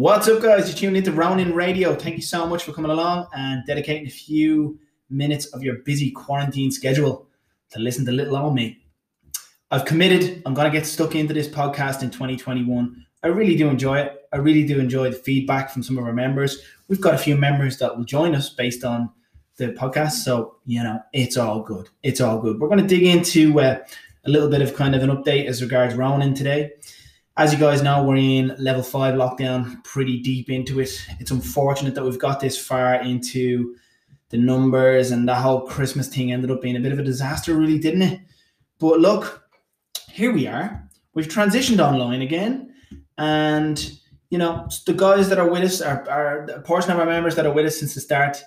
What's up, guys? You're tuned into Ronin Radio. Thank you so much for coming along and dedicating a few minutes of your busy quarantine schedule to listen to little old me. I've committed. I'm going to get stuck into this podcast in 2021. I really do enjoy it. I really do enjoy the feedback from some of our members. We've got a few members that will join us based on the podcast. So, you know, it's all good. It's all good. We're going to dig into uh, a little bit of kind of an update as regards Ronin today. As you guys know, we're in level five lockdown, pretty deep into it. It's unfortunate that we've got this far into the numbers and the whole Christmas thing ended up being a bit of a disaster, really, didn't it? But look, here we are. We've transitioned online again. And, you know, the guys that are with us, are, are a portion of our members that are with us since the start,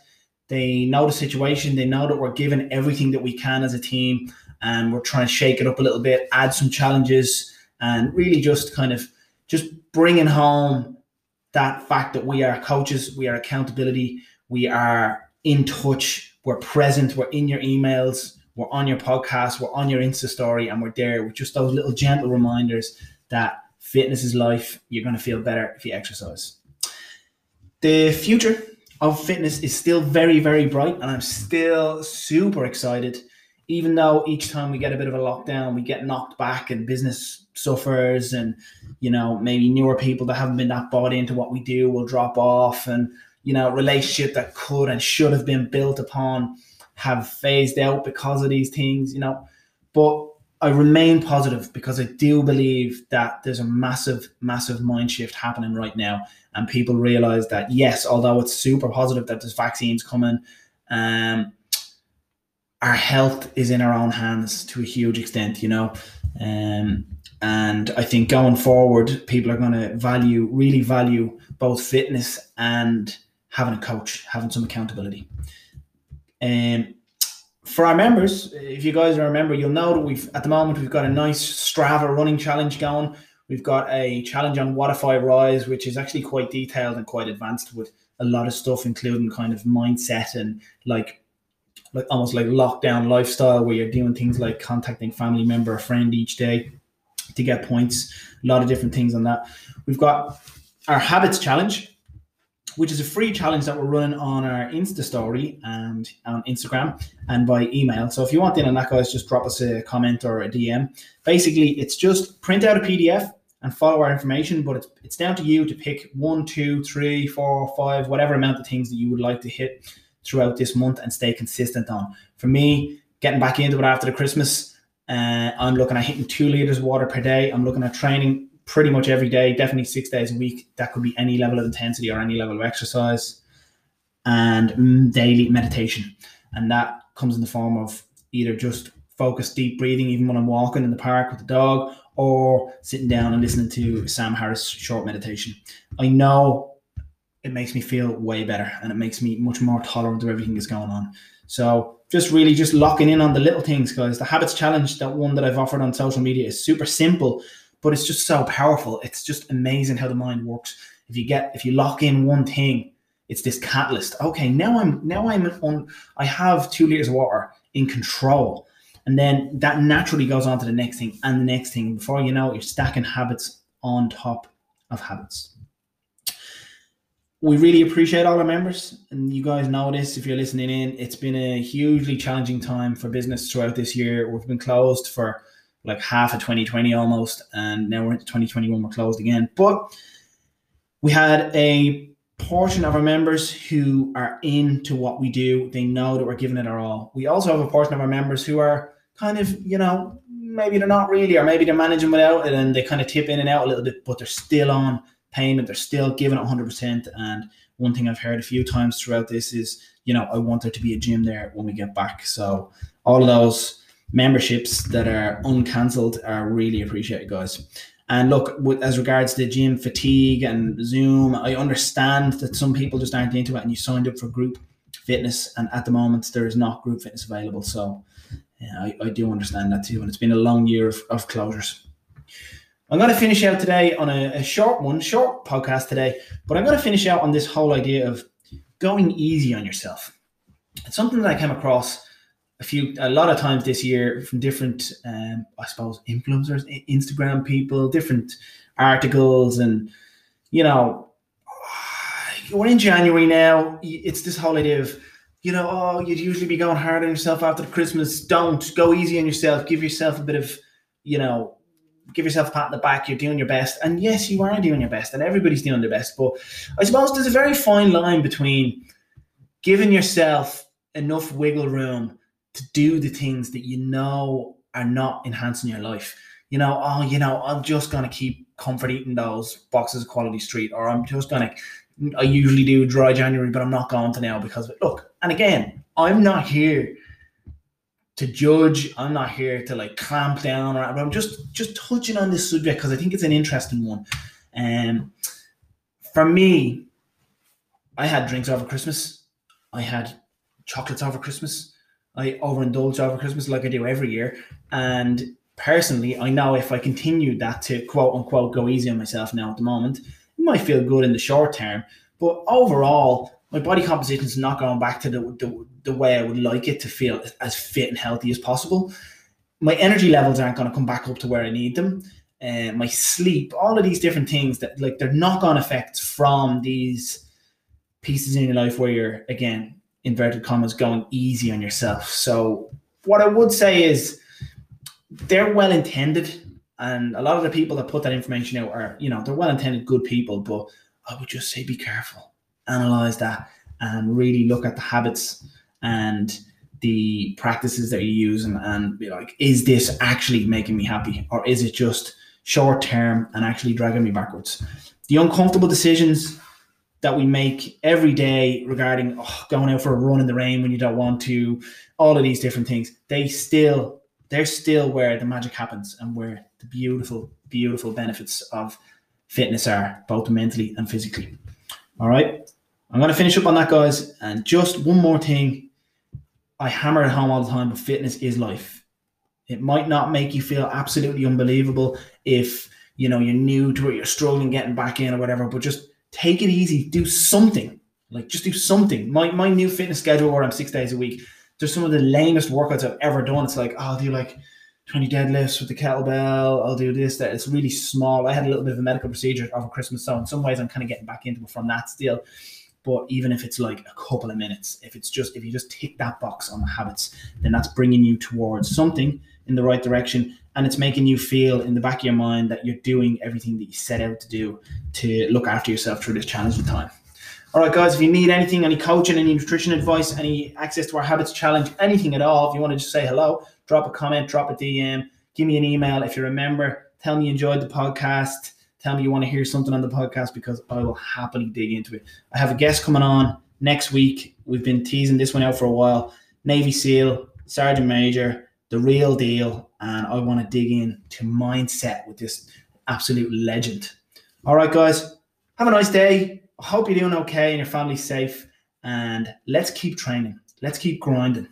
they know the situation. They know that we're giving everything that we can as a team. And we're trying to shake it up a little bit, add some challenges, and really just kind of just bringing home that fact that we are coaches, we are accountability, we are in touch, we're present, we're in your emails, we're on your podcast, we're on your Insta story, and we're there with just those little gentle reminders that fitness is life. You're going to feel better if you exercise. The future of fitness is still very, very bright, and I'm still super excited. Even though each time we get a bit of a lockdown, we get knocked back and business suffers, and you know, maybe newer people that haven't been that bought into what we do will drop off, and you know, relationship that could and should have been built upon have phased out because of these things, you know. But I remain positive because I do believe that there's a massive, massive mind shift happening right now. And people realize that, yes, although it's super positive that there's vaccines coming, um, our health is in our own hands to a huge extent, you know. Um, and I think going forward, people are going to value, really value both fitness and having a coach, having some accountability. Um, for our members, if you guys remember, you'll know that we've at the moment we've got a nice Strava running challenge going. We've got a challenge on Wodify Rise, which is actually quite detailed and quite advanced with a lot of stuff, including kind of mindset and like like almost like lockdown lifestyle where you're doing things like contacting family member or friend each day to get points. A lot of different things on that. We've got our habits challenge, which is a free challenge that we're running on our Insta story and on Instagram and by email. So if you want in on that, guys, just drop us a comment or a DM. Basically, it's just print out a PDF and follow our information, but it's, it's down to you to pick one, two, three, four, five, whatever amount of things that you would like to hit throughout this month and stay consistent on. For me, getting back into it after the Christmas, uh, I'm looking at hitting two liters of water per day. I'm looking at training pretty much every day, definitely six days a week. That could be any level of intensity or any level of exercise, and mm, daily meditation. And that comes in the form of either just focused deep breathing, even when I'm walking in the park with the dog, or sitting down and listening to Sam Harris short meditation. I know it makes me feel way better and it makes me much more tolerant of everything that's going on. So just really just locking in on the little things, guys. The habits challenge, that one that I've offered on social media, is super simple, but it's just so powerful. It's just amazing how the mind works. If you get if you lock in one thing, it's this catalyst. Okay, now I'm now I'm on. I have two liters of water in control, and then that naturally goes on to the next thing and the next thing. Before you know it, you're stacking habits on top of habits. We really appreciate all our members, and you guys know this if you're listening in. It's been a hugely challenging time for business throughout this year. We've been closed for like half of 2020 almost, and now we're into 2021. We're closed again, but we had a portion of our members who are into what we do. They know that we're giving it our all. We also have a portion of our members who are kind of, you know, maybe they're not really, or maybe they're managing without it and they kind of tip in and out a little bit, but they're still on payment. They're still giving it 100%. And one thing I've heard a few times throughout this is, you know, I want there to be a gym there when we get back. So all of those memberships that are uncancelled are really appreciated, guys. And look, as regards to gym fatigue and Zoom, I understand that some people just aren't into it, and you signed up for group fitness, and at the moment there is not group fitness available. So, yeah, I, I do understand that too, and it's been a long year of, of closures. I'm going to finish out today on a, a short one, short podcast today, but I'm going to finish out on this whole idea of going easy on yourself. It's something that I came across a few, a lot of times this year from different, um, I suppose, influencers, Instagram people, different articles, and you know, we're in January now. It's this whole idea of, you know, oh, you'd usually be going hard on yourself after Christmas. Don't go easy on yourself. Give yourself a bit of, you know, give yourself a pat on the back. You're doing your best, and yes, you are doing your best, and everybody's doing their best. But I suppose there's a very fine line between giving yourself enough wiggle room to do the things that you know are not enhancing your life. You know, oh, you know, I'm just gonna keep comfort eating those boxes of quality street, or I'm just gonna I usually do dry January, but I'm not going to now because look, and again, I'm not here to judge. I'm not here to like clamp down or I'm just just touching on this subject because I think it's an interesting one. And um, for me, I had drinks over Christmas. I had chocolates over Christmas. I overindulge over Christmas like I do every year. And personally, I know if I continued that to quote unquote go easy on myself now at the moment, it might feel good in the short term, but overall, my body composition is not going back to the, the, the way I would like it to feel as fit and healthy as possible. My energy levels aren't going to come back up to where I need them. Uh, my sleep, all of these different things that like they're knock-on effects from these pieces in your life where you're again inverted commas going easy on yourself. So what I would say is they're well intended and a lot of the people that put that information out are, you know, they're well intended, good people, but I would just say be careful, analyze that, and really look at the habits and the practices that you use and, and be like, is this actually making me happy? Or is it just short term and actually dragging me backwards? The uncomfortable decisions that we make every day regarding oh, going out for a run in the rain when you don't want to, all of these different things, they still, they're still where the magic happens and where the beautiful, beautiful benefits of fitness are, both mentally and physically. All right. I'm going to finish up on that, guys. And just one more thing. I hammer it home all the time, but fitness is life. It might not make you feel absolutely unbelievable if you know you're new to it, you're struggling getting back in or whatever, but just take it easy. Do something. Like just do something. My my new fitness schedule where I'm six days a week, there's some of the lamest workouts I've ever done. It's like, oh, I'll do like 20 deadlifts with the kettlebell. I'll do this, that. It's really small. I had a little bit of a medical procedure over Christmas. So in some ways, I'm kind of getting back into it from that still. But even if it's like a couple of minutes, if it's just, if you just tick that box on the habits, then that's bringing you towards something in the right direction. And it's making you feel in the back of your mind that you're doing everything that you set out to do to look after yourself through this challenge challenging time. All right, guys, if you need anything, any coaching, any nutrition advice, any access to our habits challenge, anything at all, if you want to just say hello, drop a comment, drop a DM, give me an email. If you're a member, tell me you enjoyed the podcast. Tell me you want to hear something on the podcast because I will happily dig into it. I have a guest coming on next week. We've been teasing this one out for a while. Navy SEAL, Sergeant Major, the real deal. And I want to dig in to mindset with this absolute legend. All right, guys, have a nice day. I hope you're doing okay and your family's safe. And let's keep training. Let's keep grinding.